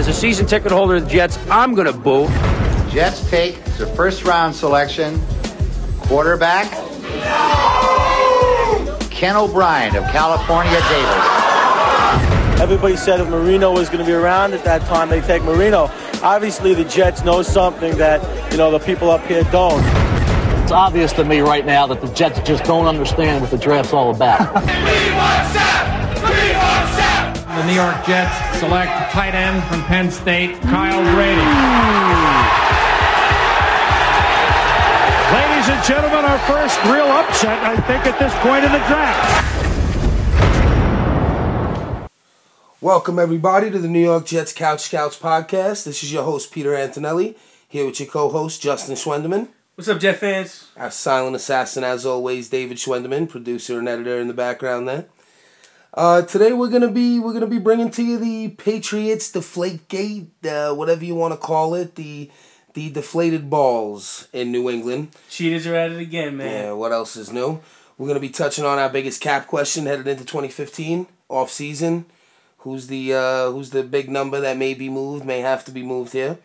as a season ticket holder of the Jets, I'm going to boo. Jets take the first round selection, quarterback, Ken O'Brien of California Davis. Everybody said if Marino was going to be around at that time, they take Marino. Obviously, the Jets know something that you know the people up here don't. It's obvious to me right now that the Jets just don't understand what the draft's all about. The New York Jets select tight end from Penn State, Kyle Brady. Ladies and gentlemen, our first real upset, I think, at this point in the draft. Welcome, everybody, to the New York Jets Couch Scouts podcast. This is your host, Peter Antonelli, here with your co host, Justin Schwendeman. What's up, Jet fans? Our silent assassin, as always, David Schwendeman, producer and editor in the background there. Uh, today we're gonna be we're gonna be bringing to you the Patriots Deflate Gate, uh, whatever you want to call it, the the deflated balls in New England. Cheaters are at it again, man. Yeah, what else is new? We're gonna be touching on our biggest cap question headed into 2015 off season. Who's the uh, who's the big number that may be moved, may have to be moved here.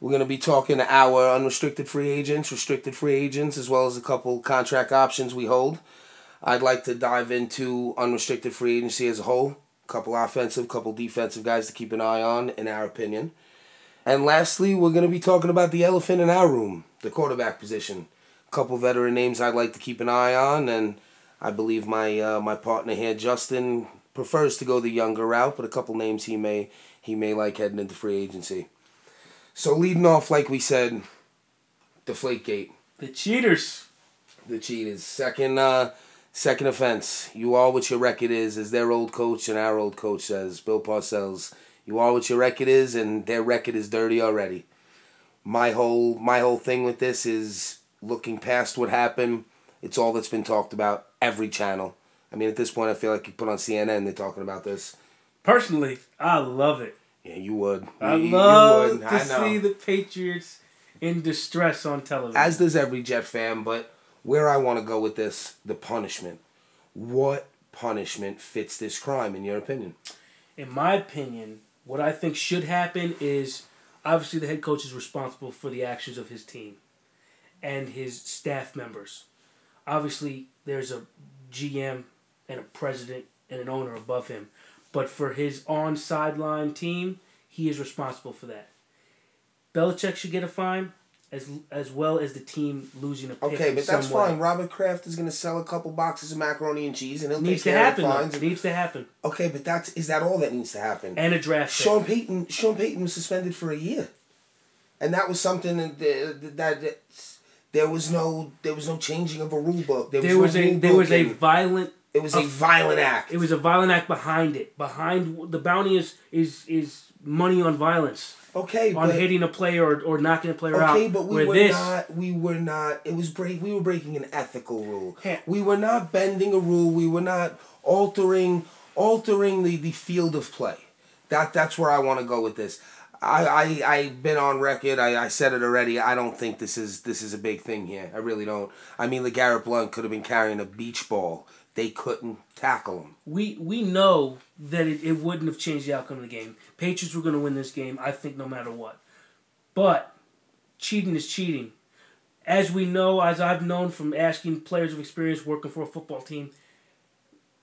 We're gonna be talking to our unrestricted free agents, restricted free agents, as well as a couple contract options we hold. I'd like to dive into unrestricted free agency as a whole. A couple offensive, couple defensive guys to keep an eye on, in our opinion. And lastly, we're going to be talking about the elephant in our room, the quarterback position. A couple veteran names I'd like to keep an eye on, and I believe my uh, my partner here, Justin, prefers to go the younger route, but a couple names he may he may like heading into free agency. So leading off, like we said, Deflategate. The cheaters. The cheaters. Second uh, second offense. You are what your record is, as their old coach and our old coach says, Bill Parcells. You are what your record is, and their record is dirty already. My whole my whole thing with this is looking past what happened. It's all that's been talked about every channel. I mean, at this point, I feel like you put on CNN, they're talking about this. Personally, I love it. Yeah, you would. I You- you love would. to I see the Patriots in distress on television. As does every Jet fan, but where I want to go with this, the punishment. What punishment fits this crime, in your opinion? in my opinion, what I think should happen is obviously the head coach is responsible for the actions of his team and his staff members. Obviously, there's a GM and a president and an owner above him, but for his on sideline team, he is responsible for that. Belichick should get a fine, as as well as the team losing a pick. Okay, but that's fine. Robert Kraft is going to sell a couple boxes of macaroni and cheese, and he'll Needs take to happen. of though. the fines. It needs to happen. Okay, but that's is that all that needs to happen? And a draft pick. Sean Payton, Sean Payton was suspended for a year, and that was something that that, that, that there was no there was no changing of a rule book. There was, There was no a there was a violent it was a violent act. It was a violent act behind it. Behind the bounty is is is money on violence. Okay, on but- hitting a player or, or knocking a player out. Okay, but we Where were this, not. We were not. It was break. We were breaking an ethical rule. Yeah. We were not bending a rule. We were not altering altering the, the field of play. That that's where I want to go with this. I I I've been on record. I, I said it already. I don't think this is this is a big thing here. I really don't. I mean, LeGarrette Blunt could have been carrying a beach ball. They couldn't tackle him. we we know that it, it wouldn't have changed the outcome of the game. Patriots were going to win this game, I think, no matter what. But cheating is cheating. As we know, as I've known from asking players of experience working for a football team,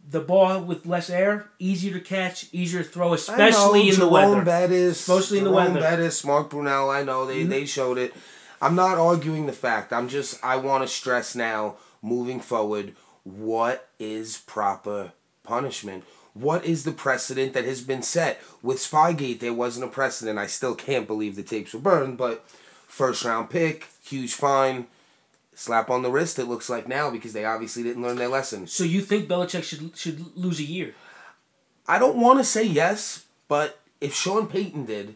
the ball with less air, easier to catch, easier to throw, especially in the Jerome weather. Bettis, Especially in the Jerome weather. Bettis, Mark Brunell. I know they, they mm-hmm. showed it. I'm not arguing the fact. I'm just I want to stress now, moving forward, what is proper punishment? What is the precedent that has been set? With Spygate, there wasn't a precedent. I still can't believe the tapes were burned, but first round pick, huge fine, slap on the wrist. It looks like now because they obviously didn't learn their lesson. So you think Belichick should should lose a year? I don't want to say yes, but if Sean Payton did,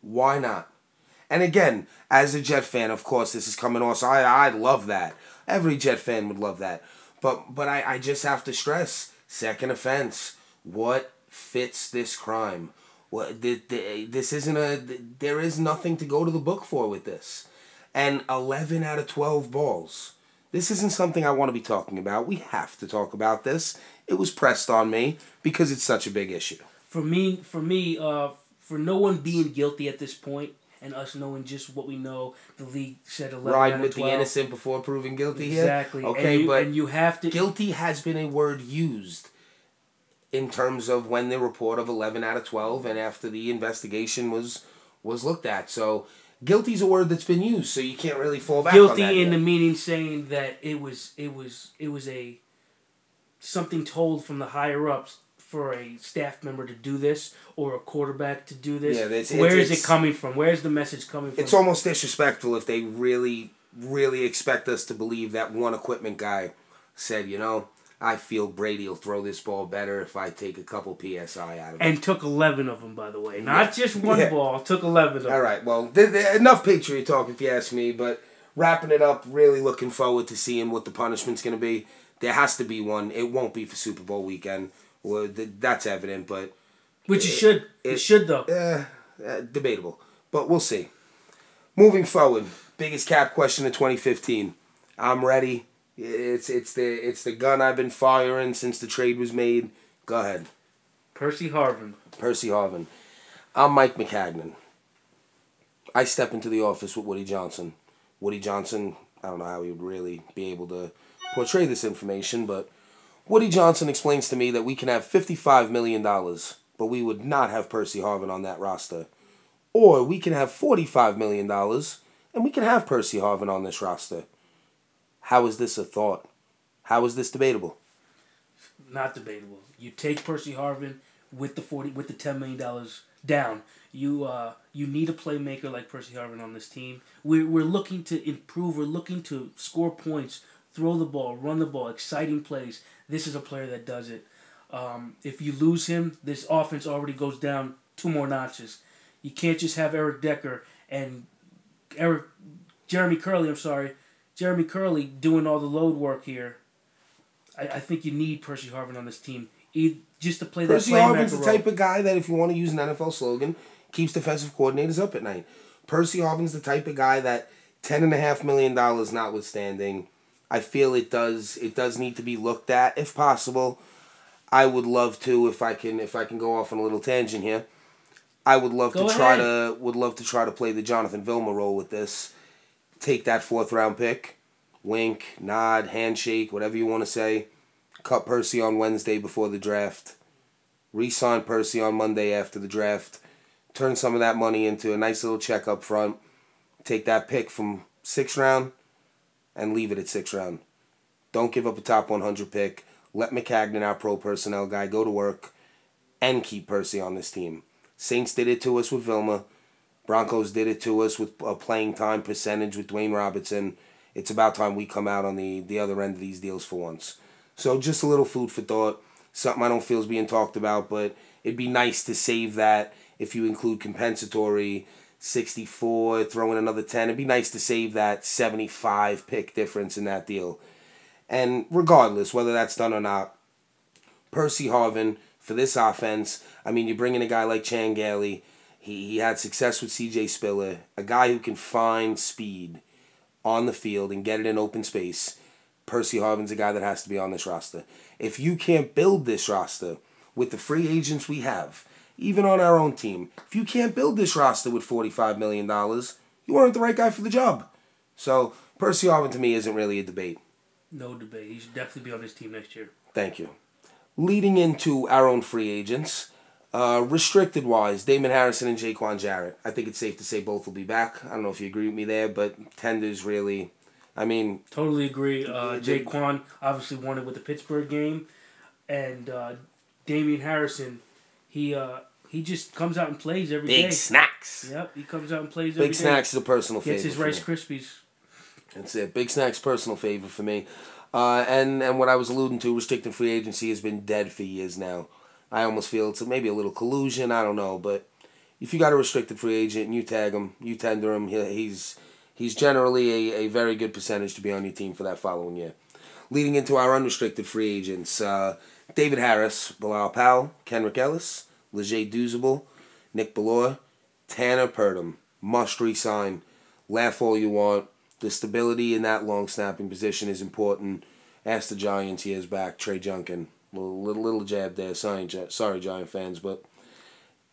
why not? And again, as a Jet fan, of course, this is coming off. So I I love that. Every Jet fan would love that. But but I, I just have to stress second offense. What fits this crime? What the, the, this isn't a there is nothing to go to the book for with this. And eleven out of twelve balls. This isn't something I want to be talking about. We have to talk about this. It was pressed on me because it's such a big issue. For me, for me, uh, for no one being guilty at this point and us knowing just what we know, the league said 11 out Riding with the innocent before proving guilty here. Exactly. Okay, and you, but and you have to guilty has been a word used in terms of when the report of 11 out of 12 and after the investigation was was looked at. So guilty's a word that's been used, so you can't really fall back on guilty in yet. the meaning saying that it was it was it was a something told from the higher ups for a staff member to do this or a quarterback to do this. Yeah, it's- Where it's- is it's- it coming from? Where's the message coming from? It's almost disrespectful if they really, really expect us to believe that one equipment guy said, you know, I feel Brady will throw this ball better if I take a couple psi out of it. and took eleven of them, by the way, not just one Yeah. ball. Took eleven of them. All right, well, th- th- enough Patriot talk if you ask me, but wrapping it up, really looking forward to seeing what the punishment's going to be. There has to be one. It won't be for Super Bowl weekend. Well, th- that's evident, but Which it should. It, it- should though. uh, uh, debatable. But we'll see. Moving forward, biggest cap question of 2015. I'm ready. It's it's the it's the gun I've been firing since the trade was made. Go ahead, Percy Harvin. Percy Harvin. I'm Mike Maccagnan. I step into the office with Woody Johnson. Woody Johnson, I don't know how he would really be able to portray this information, but Woody Johnson explains to me that we can have $55 million, but we would not have Percy Harvin on that roster. Or we can have $45 million, and we can have Percy Harvin on this roster. How is this a thought? How is this debatable? not debatable. You take Percy Harvin with the forty with the ten million dollars down. You uh you need a playmaker like Percy Harvin on this team. We're we're looking to improve. We're looking to score points, throw the ball, run the ball, exciting plays. This is a player that does it. Um, if you lose him, this offense already goes down two more notches. You can't just have Eric Decker and Eric Jeremy Kerley. I'm sorry, Jeremy Kerley doing all the load work here. I, I think you need Percy Harvin on this team, e- just to play that Percy playmaker Harvin's the role. type of guy that, if you want to use an NFL slogan, keeps defensive coordinators up at night. Percy Harvin's the type of guy that ten and a half million dollars notwithstanding, I feel it does it does need to be looked at if possible. I would love to if I can if I can go off on a little tangent here. I would love Go to try ahead. to would love to try to play the Jonathan Vilma role with this. Take that fourth round pick, wink, nod, handshake, whatever you want to say. Cut Percy on Wednesday before the draft re-sign Percy on Monday after the draft, turn some of that money into a nice little check up front, take that pick from sixth round, and leave it at six round. Don't give up a top 100 pick. Let Maccagnan, our pro personnel guy, go to work and keep Percy on this team. Saints did it to us with Vilma. Broncos did it to us with a playing time percentage with Dwayne Robertson. It's about time we come out on the, the other end of these deals for once. So just a little food for thought. Something I don't feel is being talked about, but it'd be nice to save that if you include compensatory 64, throw in another 10. It'd be nice to save that 75 pick difference in that deal. And regardless, whether that's done or not, Percy Harvin for this offense, I mean, you bring in a guy like Chan Gailey. He, he had success with CJ Spiller, a guy who can find speed on the field and get it in open space. Percy Harvin's a guy that has to be on this roster. If you can't build this roster with the free agents we have, even on our own team, if you can't build this roster with $45 million, you aren't the right guy for the job. So, Percy Harvin to me isn't really a debate. No debate. He should definitely be on this team next year. Thank you. Leading into our own free agents, uh, restricted wise, Damon Harrison and Jaiquawn Jarrett. I think it's safe to say both will be back. I don't know if you agree with me there, but tenders really. I mean, Totally agree. Uh, Jaiquawn obviously won it with the Pittsburgh game, and uh, Damian Harrison, he uh, he just comes out and plays every day. big snacks. Yep, he comes out and plays every Big day. snacks is a personal Gets favorite. his for Rice me. Krispies. That's it. Big Snack's personal favorite for me. Uh, and, and what I was alluding to, restricted free agency has been dead for years now. I almost feel it's maybe a little collusion. I don't know. But if you got a restricted free agent and you tag him, you tender him, he, he's, he's generally a, a very good percentage to be on your team for that following year. Leading into our unrestricted free agents, uh, David Harris, Bilal Powell, Kenrick Ellis, Leger Douzable, Nick Bellore, Tanner Purdum. Must resign. Laugh all you want. The stability in that long snapping position is important. Ask the Giants years back, Trey Junkin. Little, little, little jab there. Sorry, sorry, Giant fans, but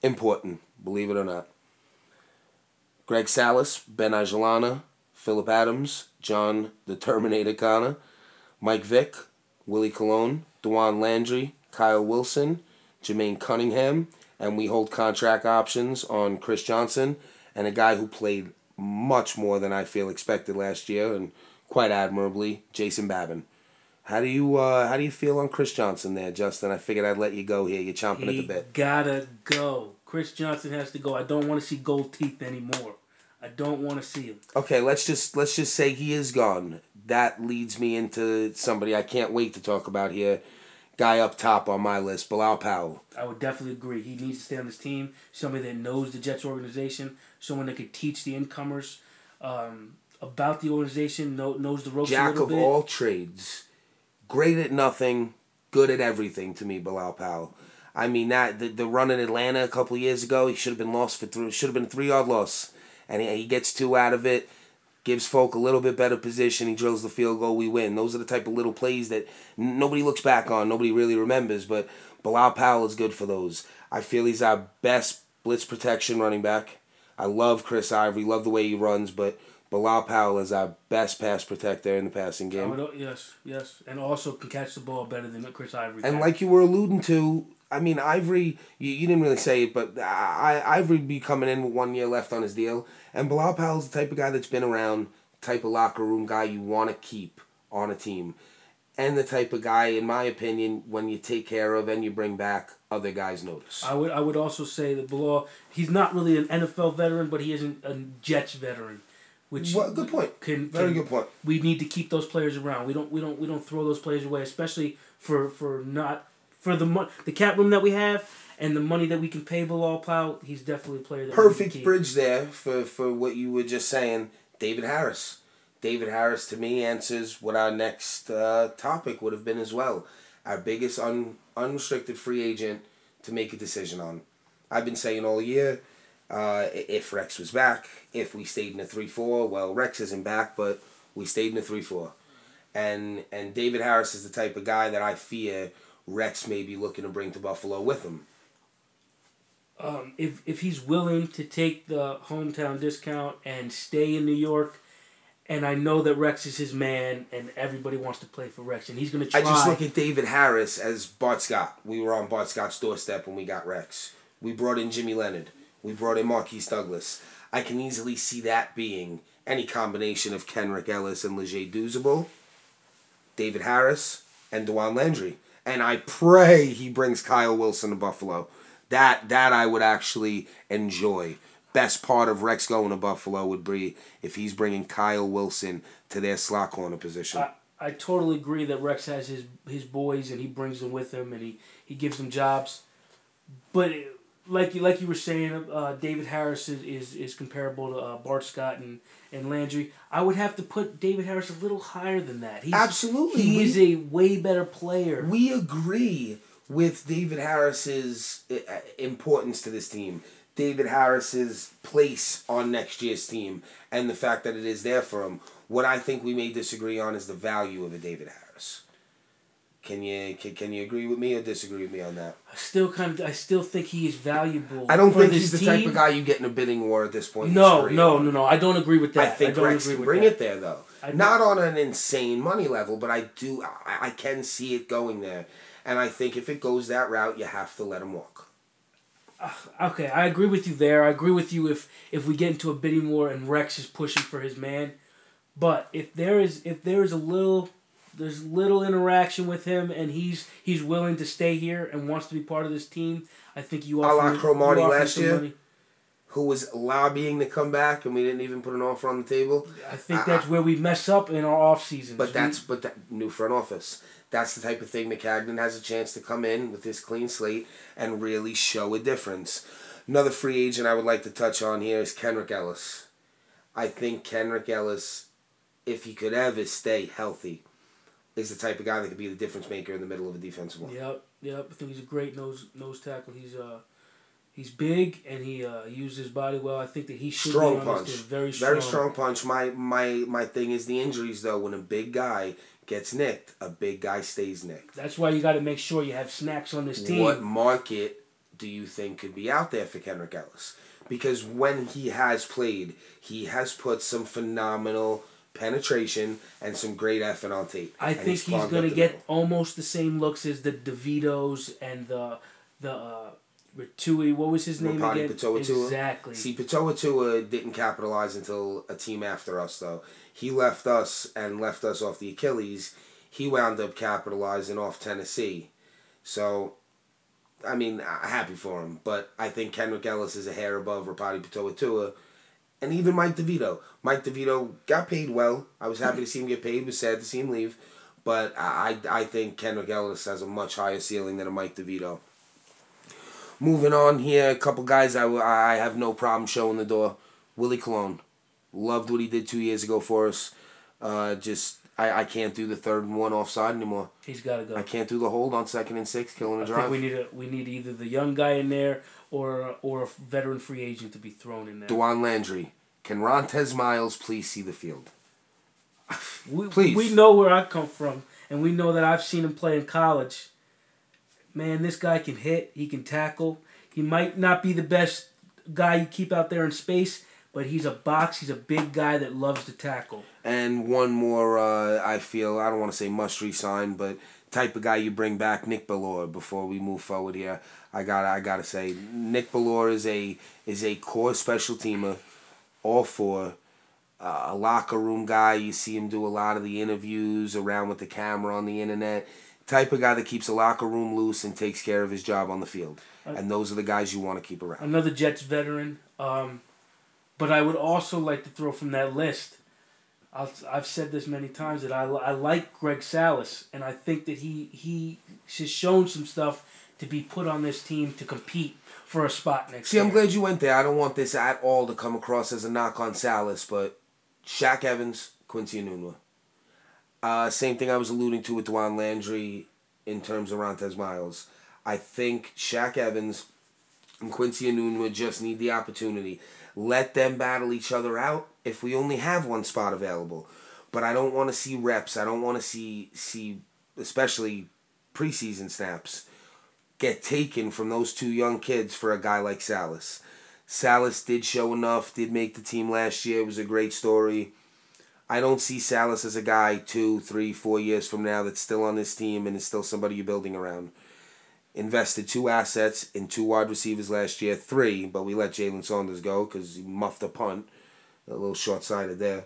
important, believe it or not. Greg Salas, Ben Ijalana, Philip Adams, John the Terminator Conner, Mike Vick, Willie Colon, Dawan Landry, Kyle Wilson, Jermaine Cunningham, and we hold contract options on Chris Johnson and a guy who played much more than I feel expected last year and quite admirably, Jason Babin. How do you uh, how do you feel on Chris Johnson there, Justin? I figured I'd let you go here. You're chomping He at the bit. gotta go. Chris Johnson has to go. I don't want to see gold teeth anymore. I don't want to see him. Okay, let's just let's just say he is gone. That leads me into somebody I can't wait to talk about here. Guy up top on my list, Bilal Powell. I would definitely agree. He needs to stay on this team. Somebody that knows the Jets organization. Someone that could teach the incomers um, about the organization. Know, knows the ropes a Jack little of bit. all trades, great at nothing, good at everything. To me, Bilal Powell. I mean that the, the run in Atlanta a couple of years ago, he should have been lost for three. Should have been a three yard loss, and he, he gets two out of it. Gives folk a little bit better position. He drills the field goal. We win. Those are the type of little plays that n- nobody looks back on. Nobody really remembers. But Bilal Powell is good for those. I feel he's our best blitz protection running back. I love Chris Ivory. Love the way he runs. But Bilal Powell is our best pass protector in the passing game. would, yes, yes, and also can catch the ball better than Chris Ivory. And like you were alluding to, I mean, Ivory, you, you didn't really say it, but I, Ivory be coming in with one year left on his deal. And Bilal is the type of guy that's been around, type of locker room guy you want to keep on a team. And the type of guy, in my opinion, when you take care of and you bring back, other guys notice. I would I would also say that Bilal he's not really an NFL veteran, but he isn't a Jets veteran. Which Well, good point. Can, Very can- good point. We need to keep those players around. We don't we don't we don't throw those players away, especially for for not for the the cap room that we have and the money that we can pay Bilal Powell. He's definitely a player that Perfect bridge there for, for what you were just saying. David Harris. David Harris to me answers what our next uh, topic would have been as well. Our biggest un, unrestricted free agent to make a decision on. I've been saying all year, uh, if Rex was back, if we stayed in a three four, well Rex isn't back, but we stayed in a three four. And and David Harris is the type of guy that I fear Rex may be looking to bring to Buffalo with him. Um, if if he's willing to take the hometown discount and stay in New York, and I know that Rex is his man, and everybody wants to play for Rex, and he's gonna try. I just look at David Harris as Bart Scott. We were on Bart Scott's doorstep when we got Rex. We brought in Jimmy Leonhard. We brought in Marques Douglas. I can easily see that being any combination of Kenrick Ellis and Leger Douzable, David Harris, and Dawan Landry. And I pray he brings Kyle Wilson to Buffalo. That that I would actually enjoy. Best part of Rex going to Buffalo would be if he's bringing Kyle Wilson to their slot corner position. I, I totally agree that Rex has his his boys and he brings them with him and he, he gives them jobs. But like you like you were saying, uh, David Harris is, is, is comparable to uh, Bart Scott and, and Landry. I would have to put David Harris a little higher than that. He's, Absolutely. he We- is a way better player. we agree with David Harris's uh, importance to this team. David Harris's place on next year's team and the fact that it is there for him. What I think we may disagree on is the value of a David Harris. Can you can, can you agree with me or disagree with me on that? I still kind of I still think he is valuable. I don't think he's the type of guy you get in a bidding war at this point. No, no, no, no. I don't agree with that. I think don't Rex agree can bring that. it there though. Not on an insane money level, but I do. I, I can see it going there, and I think if it goes that route, you have to let him walk. Okay, I agree with you there. I agree with you if if we get into a bidding war and Rex is pushing for his man. But if there is if there is a little there's little interaction with him and he's he's willing to stay here and wants to be part of this team, I think you A la offer, Cromartie offer last year? money. Who was lobbying to come back, and we didn't even put an offer on the table. I think that's where we mess up in our off seasons. But that's but that new front office. That's the type of thing Maccagnan has a chance to come in with his clean slate and really show a difference. Another free agent I would like to touch on here is Kenrick Ellis. I think Kenrick Ellis, if he could ever stay healthy, is the type of guy that could be the difference maker in the middle of a defensive line. Yep, yep. I think he's a great nose nose tackle. He's uh he's big and he uh uses his body well. I think that he should strong be punch. Very strong. Very strong punch. My my my thing is the injuries though. When a big guy gets nicked, a big guy stays nicked. That's why you got to make sure you have snacks on this team. What market do you think could be out there for Kendrick Ellis? Because when he has played, he has put some phenomenal penetration and some great effort on tape. I think he's clogged going to get middle. almost the same looks as the DeVitos and the the uh, Ritui. What was his name Ropati again? Exactly. See, Pitoitua didn't capitalize until a team after us, though. He left us and left us off the Achilles. He wound up capitalizing off Tennessee. So, I mean, I'm happy for him. But I think Kendrick Ellis is a hair above Ropati Pitoitua. And even Mike DeVito. Mike DeVito got paid well. I was happy to see him get paid. was sad to see him leave. But I, I I think Kendrick Ellis has a much higher ceiling than a Mike DeVito. Moving on here, a couple guys I, I have no problem showing the door. Willie Colon. Loved what he did two years ago for us. Uh, just, I, I can't do the third and one offside anymore. He's got to go. I can't do the hold on second and six, killing a I drive. we need a we need either the young guy in there or or a veteran free agent to be thrown in there. Dawan Landry. Can Rontez Miles please see the field? we, please. we know where I come from, and we know that I've seen him play in college. Man, this guy can hit. He can tackle. He might not be the best guy you keep out there in space, but he's a box. He's a big guy that loves to tackle. And one more, uh, I feel, I don't want to say must resign, but type of guy you bring back, Nick Bellore, before we move forward here. I got I gotta say, Nick Bellore is a is a core special teamer, all for uh, a locker room guy. You see him do a lot of the interviews around with the camera on the internet. Type of guy that keeps the locker room loose and takes care of his job on the field. And those are the guys you want to keep around. Another Jets veteran. Um, but I would also like to throw from that list. I'll, I've said this many times that I, I like Greg Salas, and I think that he he has shown some stuff to be put on this team to compete for a spot next See, year. I'm glad you went there. I don't want this at all to come across as a knock on Salas, but Shaq Evans, Quincy Enunwa. Uh, same thing I was alluding to with Dawan Landry in terms of Rontez Miles. I think Shaq Evans and Quincy Enunwa just need the opportunity. Let them battle each other out if we only have one spot available. But I don't want to see reps. I don't want to see see especially preseason snaps get taken from those two young kids for a guy like Salas. Salas did show enough, did make the team last year. It was a great story. I don't see Salas as a guy two, three, four years from now that's still on this team and is still somebody you're building around. Invested two assets in two wide receivers last year, three, but we let Jalen Saunders go because he muffed a punt. A little short sighted there.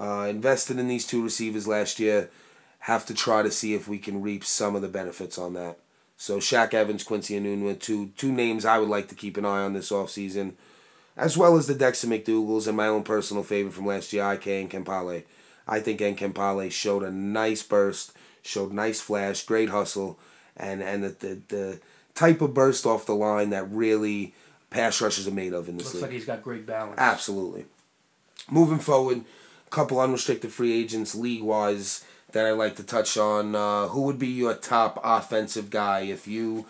Uh, invested in these two receivers last year. Have to try to see if we can reap some of the benefits on that. So Shaq Evans, Quincy Enunwa, two two names I would like to keep an eye on this offseason, as well as the Dexter McDougle's and my own personal favorite from last year, IK Enemkpali. I think Enemkpali showed a nice burst, showed nice flash, great hustle, and and the, the, the type of burst off the line that really pass rushers are made of in this Looks league. Looks like he's got great balance. Absolutely. Moving forward, a couple unrestricted free agents league wise that I'd like to touch on. Uh, who would be your top offensive guy if you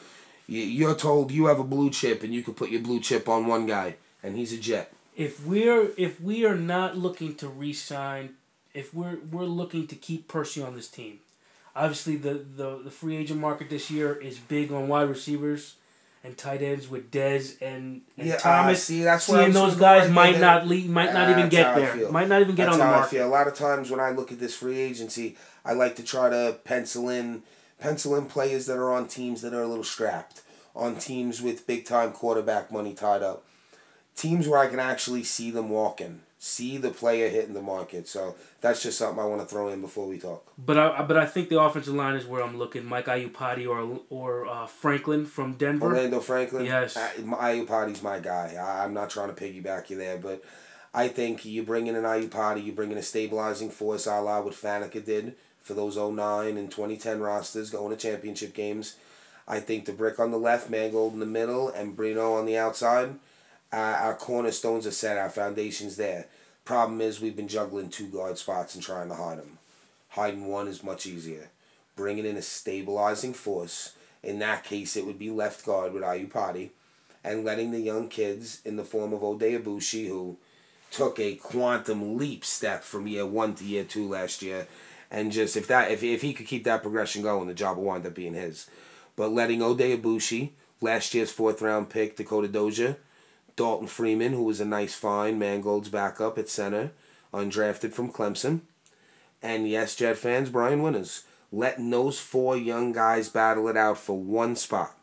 you- you're told you have a blue chip and you could put your blue chip on one guy and he's a Jet? if we're if we are not looking to re-sign, if we're we're looking to keep Percy on this team, obviously the the, the free agent market this year is big on wide receivers and tight ends with Dez and, and Yeah, uh, Thomas. see, that's seeing those guys might not lead, might not even That's get how I there, might not even get on the market. A lot of times when I look at this free agency, I like to try to pencil in pencil in players that are on teams that are a little strapped, on teams with big time quarterback money tied up, teams where I can actually see them walking, see the player hitting the market. So that's just something I want to throw in before we talk. But I but I think the offensive line is where I'm looking. Mike Iupati or or uh, Franklin from Denver. Orlando Franklin. Yes. Iupati's my guy. I, I'm not trying to piggyback you there, but I think you bring in an Iupati, you bring in a stabilizing force a la what Faneca did for those 09 and 2010 rosters going to championship games. I think the brick on the left, Mangold in the middle, and Breno on the outside, uh, our cornerstones are set, our foundation's there. Problem is, we've been juggling two guard spots and trying to hide them. Hiding one is much easier. Bringing in a stabilizing force, in that case, it would be left guard with Iupati, and letting the young kids in the form of Oday Aboushi, who took a quantum leap step from year one to year two last year, and just if that if if he could keep that progression going, the job will wind up being his. But letting Oday Aboushi, last year's fourth round pick, Dakota Dozier, Dalton Freeman, who was a nice find, Mangold's backup at center, undrafted from Clemson. And yes, Jet fans, Brian Winters, letting those four young guys battle it out for one spot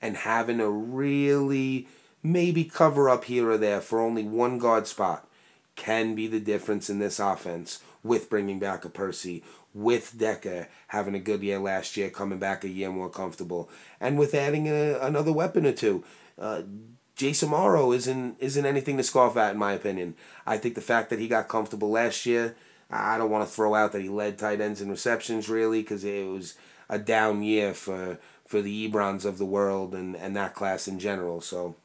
and having a really maybe cover up here or there for only one guard spot can be the difference in this offense with bringing back a Percy, with Decker having a good year last year, coming back a year more comfortable, and with adding a, another weapon or two. Uh, Jace Amaro isn't isn't anything to scoff at in my opinion. I think the fact that he got comfortable last year, I don't want to throw out that he led tight ends in receptions really because it was a down year for for the Ebrons of the world and, and that class in general. So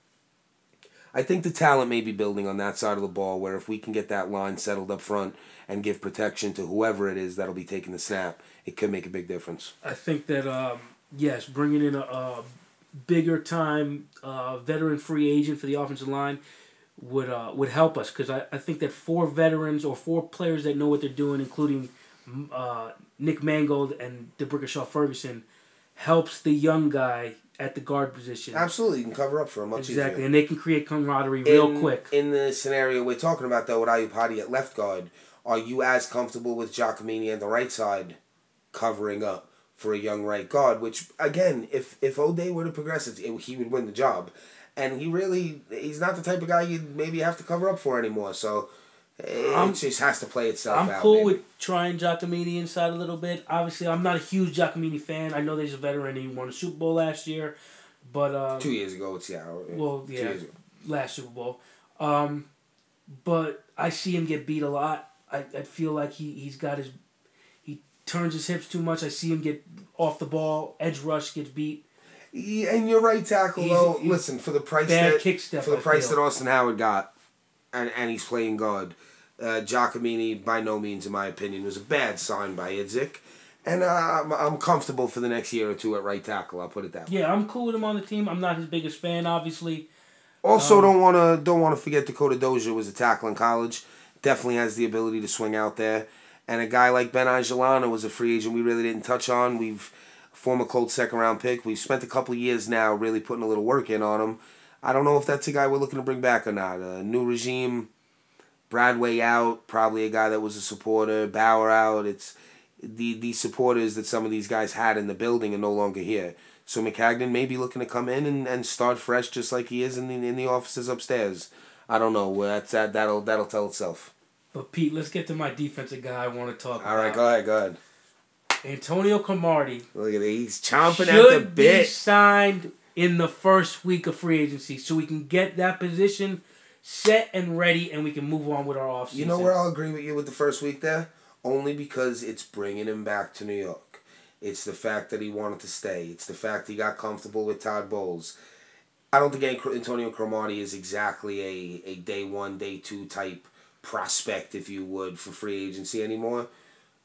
I think the talent may be building on that side of the ball where if we can get that line settled up front and give protection to whoever it is that'll be taking the snap, it could make a big difference. I think that um, yes, bringing in a, a bigger time uh, veteran free agent for the offensive line would uh, would help us because I, I think that four veterans or four players that know what they're doing, including uh, Nick Mangold and D'Brickashaw Ferguson, helps the young guy at the guard position. Absolutely, you can cover up for him much easier. exactly, easier. and they can create camaraderie real in, quick. In the scenario we're talking about, though, with Iupati at left guard, are you as comfortable with Giacomini at the right side covering up for a young right guard? Which, again, if if O'Day were to progress, it, it, he would win the job. And he really, he's not the type of guy you'd maybe have to cover up for anymore. So it I'm- just has to play itself I'm out. cool maybe. with trying Giacomini inside a little bit. Obviously, I'm not a huge Giacomini fan. I know that he's a veteran. He won a Super Bowl last year, but um, Two years ago, it's Seattle. well, Two yeah, years ago. last Super Bowl. Um, but I see him get beat a lot. I, I feel like he he's got his turns his hips too much. I see him get off the ball, edge rush gets beat. Yeah, and you're right tackle He's- though. he's Listen for the price bad that kick step, for the I price feel. that Austin Howard got, and and he's playing guard. Uh, Giacomini, by no means, in my opinion, was a bad sign by Idzik, and uh, I'm I'm comfortable for the next year or two at right tackle. I'll put it that way. Yeah, I'm cool with him on the team. I'm not his biggest fan, obviously. Also, Um, don't want to don't want to forget Dakota Dozier was a tackle in college. Definitely has the ability to swing out there, and a guy like Ben Ijalana was a free agent we really didn't touch on. We've former Colts second round pick. We've spent a couple years now really putting a little work in on him. I don't know if that's a guy we're looking to bring back or not. A new regime, Bradway out, probably a guy that was a supporter. Bauer out. It's the the supporters that some of these guys had in the building are no longer here. So Maccagnan may be looking to come in and, and start fresh, just like he is in the in the offices upstairs. I don't know. That's that. That'll that'll tell itself. But Pete, let's get to my defensive guy. I want to talk. All right, about. go ahead, go ahead. Antonio Cromartie Look at it. He's chomping at the bit. be signed in the first week of free agency, so we can get that position set and ready, and we can move on with our offseason. You know where I'll agree with you with the first week there? Only because it's bringing him back to New York. It's the fact that he wanted to stay. It's the fact he got comfortable with Todd Bowles. I don't think Antonio Cromartie is exactly a, a day one, day two type prospect, if you would, for free agency anymore.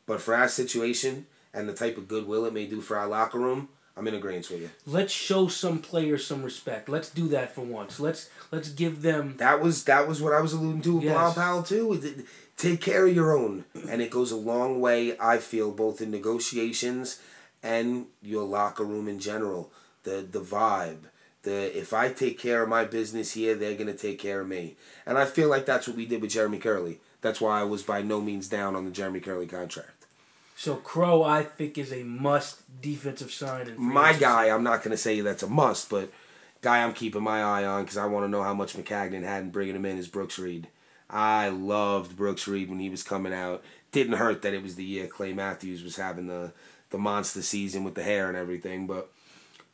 But for our situation and the type of goodwill it may do for our locker room, I'm in agreement with you. Let's show some players some respect. Let's do that for once. Let's let's give them. That was that was what I was alluding to with Yes. Bilal Powell too. Take care of your own, and it goes a long way. I feel both in negotiations and your locker room in general. The the vibe. The if I take care of my business here, they're gonna take care of me, and I feel like that's what we did with Jeremy Kerley. That's why I was by no means down on the Jeremy Kerley contract. So Crow, I think, is a must defensive sign. My guy, I'm not gonna say that's a must, but guy I'm keeping my eye on because I want to know how much Maccagnan had in bringing him in is Brooks Reed. I loved Brooks Reed when he was coming out. Didn't hurt that it was the year Clay Matthews was having the the monster season with the hair and everything, but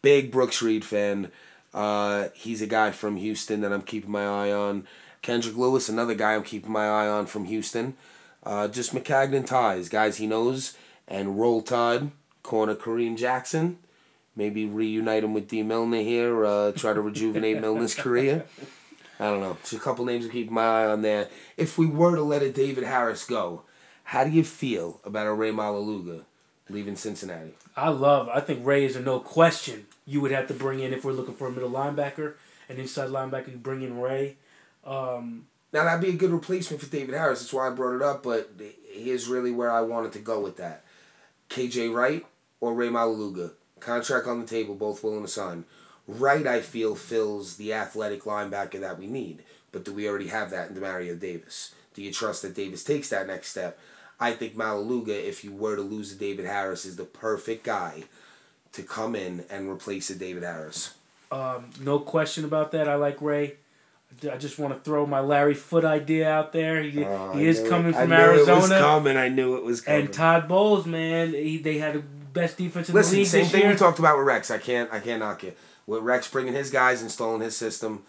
big Brooks Reed fan. Uh, he's a guy from Houston that I'm keeping my eye on. Kendrick Lewis, another guy I'm keeping my eye on from Houston. Uh, just Maccagnan ties, guys he knows, and Roll Tide, corner Kareem Jackson. Maybe reunite him with D. Milliner here, uh, try to rejuvenate Milliner's career. I don't know. Just a couple names to keep my eye on there. If we were to let a David Harris go, how do you feel about a Ray Maualuga leaving Cincinnati? I love. I think Ray is a no question. You would have to bring in if we're looking for a middle linebacker, an inside linebacker. You bring in Ray. Um, Now that'd be a good replacement for David Harris. That's why I brought it up. But here's really where I wanted to go with that: KJ Wright or Ray Maualuga. Contract on the table, both willing to sign. Right, I feel fills the athletic linebacker that we need, but do we already have that in Demario Davis? Do you trust that Davis takes that next step? I think Maualuga, if you were to lose David Harris, is the perfect guy to come in and replace a David Harris. Um, no question about that. I like Ray. I just want to throw my Larry Foote idea out there. He, Oh, he is coming it. from I knew Arizona. It was coming. I knew it was coming. And Todd Bowles, man, he, they had the best defense in Listen, the league same this thing year. we talked about with Rex. I can't I can't knock it. With Rex bringing his guys, installing his system,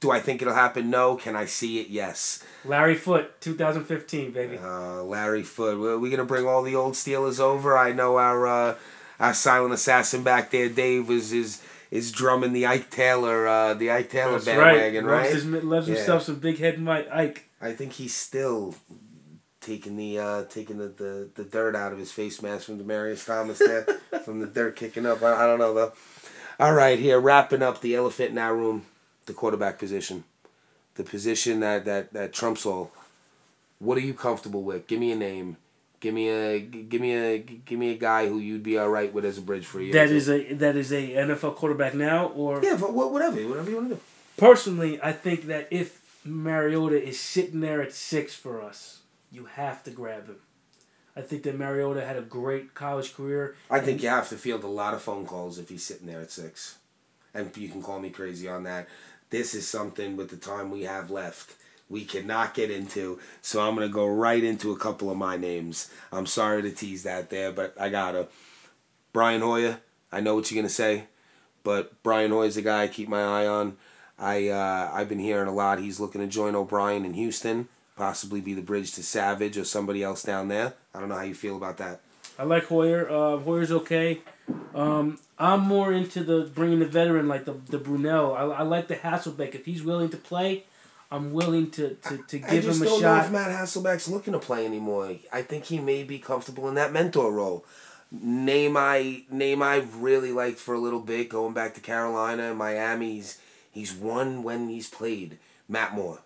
do I think it'll happen? No. Can I see it? Yes. Larry Foote, 2015, baby. Uh, Larry Foote. We're we gonna bring all the old Steelers over. I know our uh, our silent assassin back there, Dave, is is is drumming the Ike Taylor uh, the Ike Taylor That's bandwagon, right. right? Loves, his, loves Yeah. himself some big head Mike Ike. I think he's still taking the uh, taking the, the, the dirt out of his face mask from Demaryius Thomas there, from the dirt kicking up. I, I don't know though. All right, here wrapping up the elephant in our room, the quarterback position, the position that that that trumps all. What are you comfortable with? Give me a name. Give me a give me a give me a guy who you'd be all right with as a bridge for you. That is a that is a NFL quarterback now, or yeah, but whatever, whatever you want to do. personally, I think that if Mariota is sitting there at six for us, you have to grab him. I think that Mariota had a great college career. I think you have to field a lot of phone calls if he's sitting there at six. And you can call me crazy on that. This is something with the time we have left we cannot get into. So I'm going to go right into a couple of my names. I'm sorry to tease that there, but I got to. Brian Hoyer, I know what you're going to say, but Brian Hoyer's the guy I keep my eye on. I, uh, I've been hearing a lot. He's looking to join O'Brien in Houston, possibly be the bridge to Savage or somebody else down there. I don't know how you feel about that. I like Hoyer. Uh, Hoyer's okay. Um, I'm more into the bringing the veteran like the the Brunell. I, I like the Hasselbeck. If he's willing to play, I'm willing to, to, to I give him a shot. I just don't know if Matt Hasselbeck's looking to play anymore. I think he may be comfortable in that mentor role. Name I name I've really liked for a little bit, going back to Carolina and Miami. He's he's won when he's played. Matt Moore.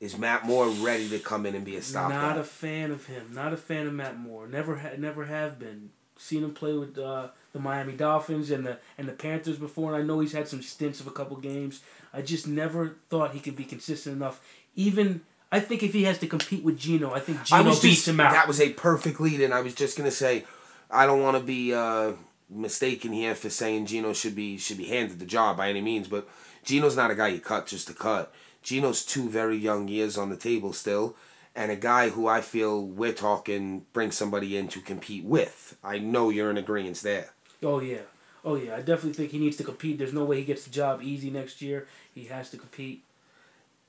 Is Matt Moore ready to come in and be a stopper? Not a fan of him. Not a fan of Matt Moore. Never ha- never have been. Seen him play with uh, the Miami Dolphins and the and the Panthers before, and I know he's had some stints of a couple games. I just never thought he could be consistent enough. Even I think if he has to compete with Geno, I think Geno was beats just, him out. That was a perfect lead, and I was just gonna say, I don't want to be uh, mistaken here for saying Geno should be should be handed the job by any means, but Geno's not a guy you cut just to cut. Geno's two very young years on the table still, and a guy who I feel we're talking bring somebody in to compete with. I know you're in agreement there. Oh yeah, oh yeah. I definitely think he needs to compete. There's no way he gets the job easy next year. He has to compete.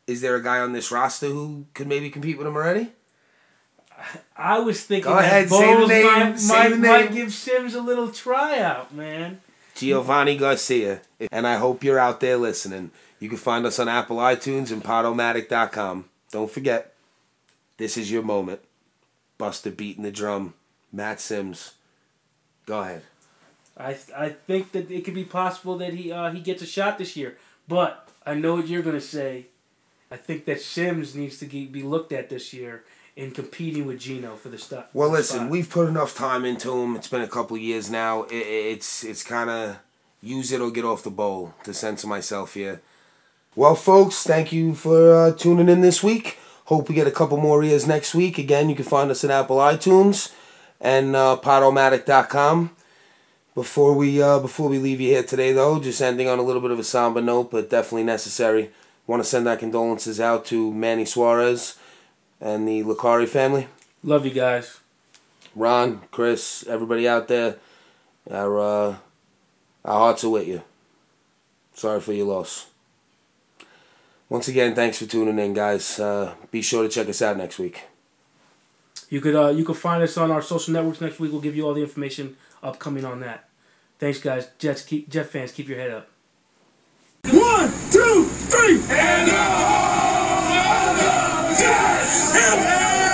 Is there a guy on this roster who could maybe compete with him already? I was thinking Go ahead, Bowles name, might, might, might give Simms a little tryout, man. Giovanni Garcia. And I hope you're out there listening. You can find us on Apple iTunes and Podomatic.com. Don't forget, this is your moment. Buster beating the drum. Matt Simms. Go ahead. I I think that it could be possible that he uh, he gets a shot this year, but I know what you're gonna say. I think that Simms needs to be looked at this year in competing with Geno for the stuff. Well, listen, we've put enough time into him. It's been a couple years now. It, it's it's kind of use it or get off the bowl to censor myself here. Well, folks, thank you for uh, tuning in this week. Hope we get a couple more ears next week. Again, you can find us at Apple iTunes and uh, Podomatic.com. Before we uh, before we leave you here today, though, just ending on a little bit of a somber note, but definitely necessary. Want to send our condolences out to Manny Suarez and the Lacari family. love you guys. Ron, Chris, everybody out there, our uh, our hearts are with you. Sorry for your loss. Once again, thanks for tuning in, guys. Uh, be sure to check us out next week. You could uh, you could find us on our social networks next week. We'll give you all the information upcoming on that. Thanks, guys. Jets keep Jet fans keep your head up. One, two, three. And the Jets